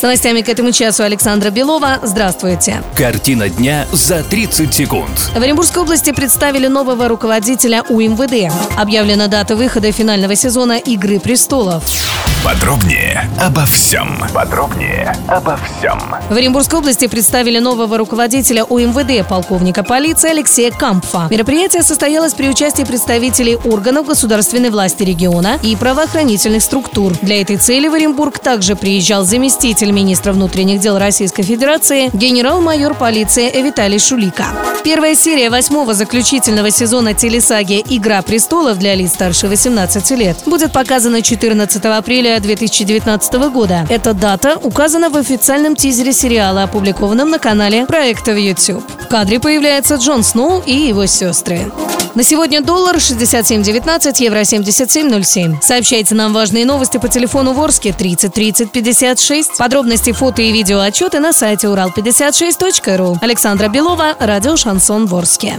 С новостями к этому часу Александра Белова. Здравствуйте. Картина дня за 30 секунд. В Оренбургской области представили нового руководителя УМВД. Объявлена дата выхода финального сезона «Игры престолов». Подробнее обо всем. Подробнее обо всем. В Оренбургской области представили нового руководителя УМВД, полковника полиции Алексея Кампфа. Мероприятие состоялось при участии представителей органов государственной власти региона и правоохранительных структур. Для этой цели в Оренбург также приезжал заместитель министра внутренних дел Российской Федерации генерал-майор полиции Виталий Шулика. Первая серия восьмого заключительного сезона телесаги «Игра престолов» для лиц старше 18 лет будет показана 14 апреля 2019 года. Эта дата указана в официальном тизере сериала, опубликованном на канале проекта в YouTube. Кадре появляется Джон Сноу и его сестры. На сегодня доллар 67.19, евро 77.07. Сообщайте нам важные новости по телефону Ворске 30 30 56. Подробности, фото и видео отчеты на сайте урал56.ру. Александра Белова, радио «Шансон Ворске».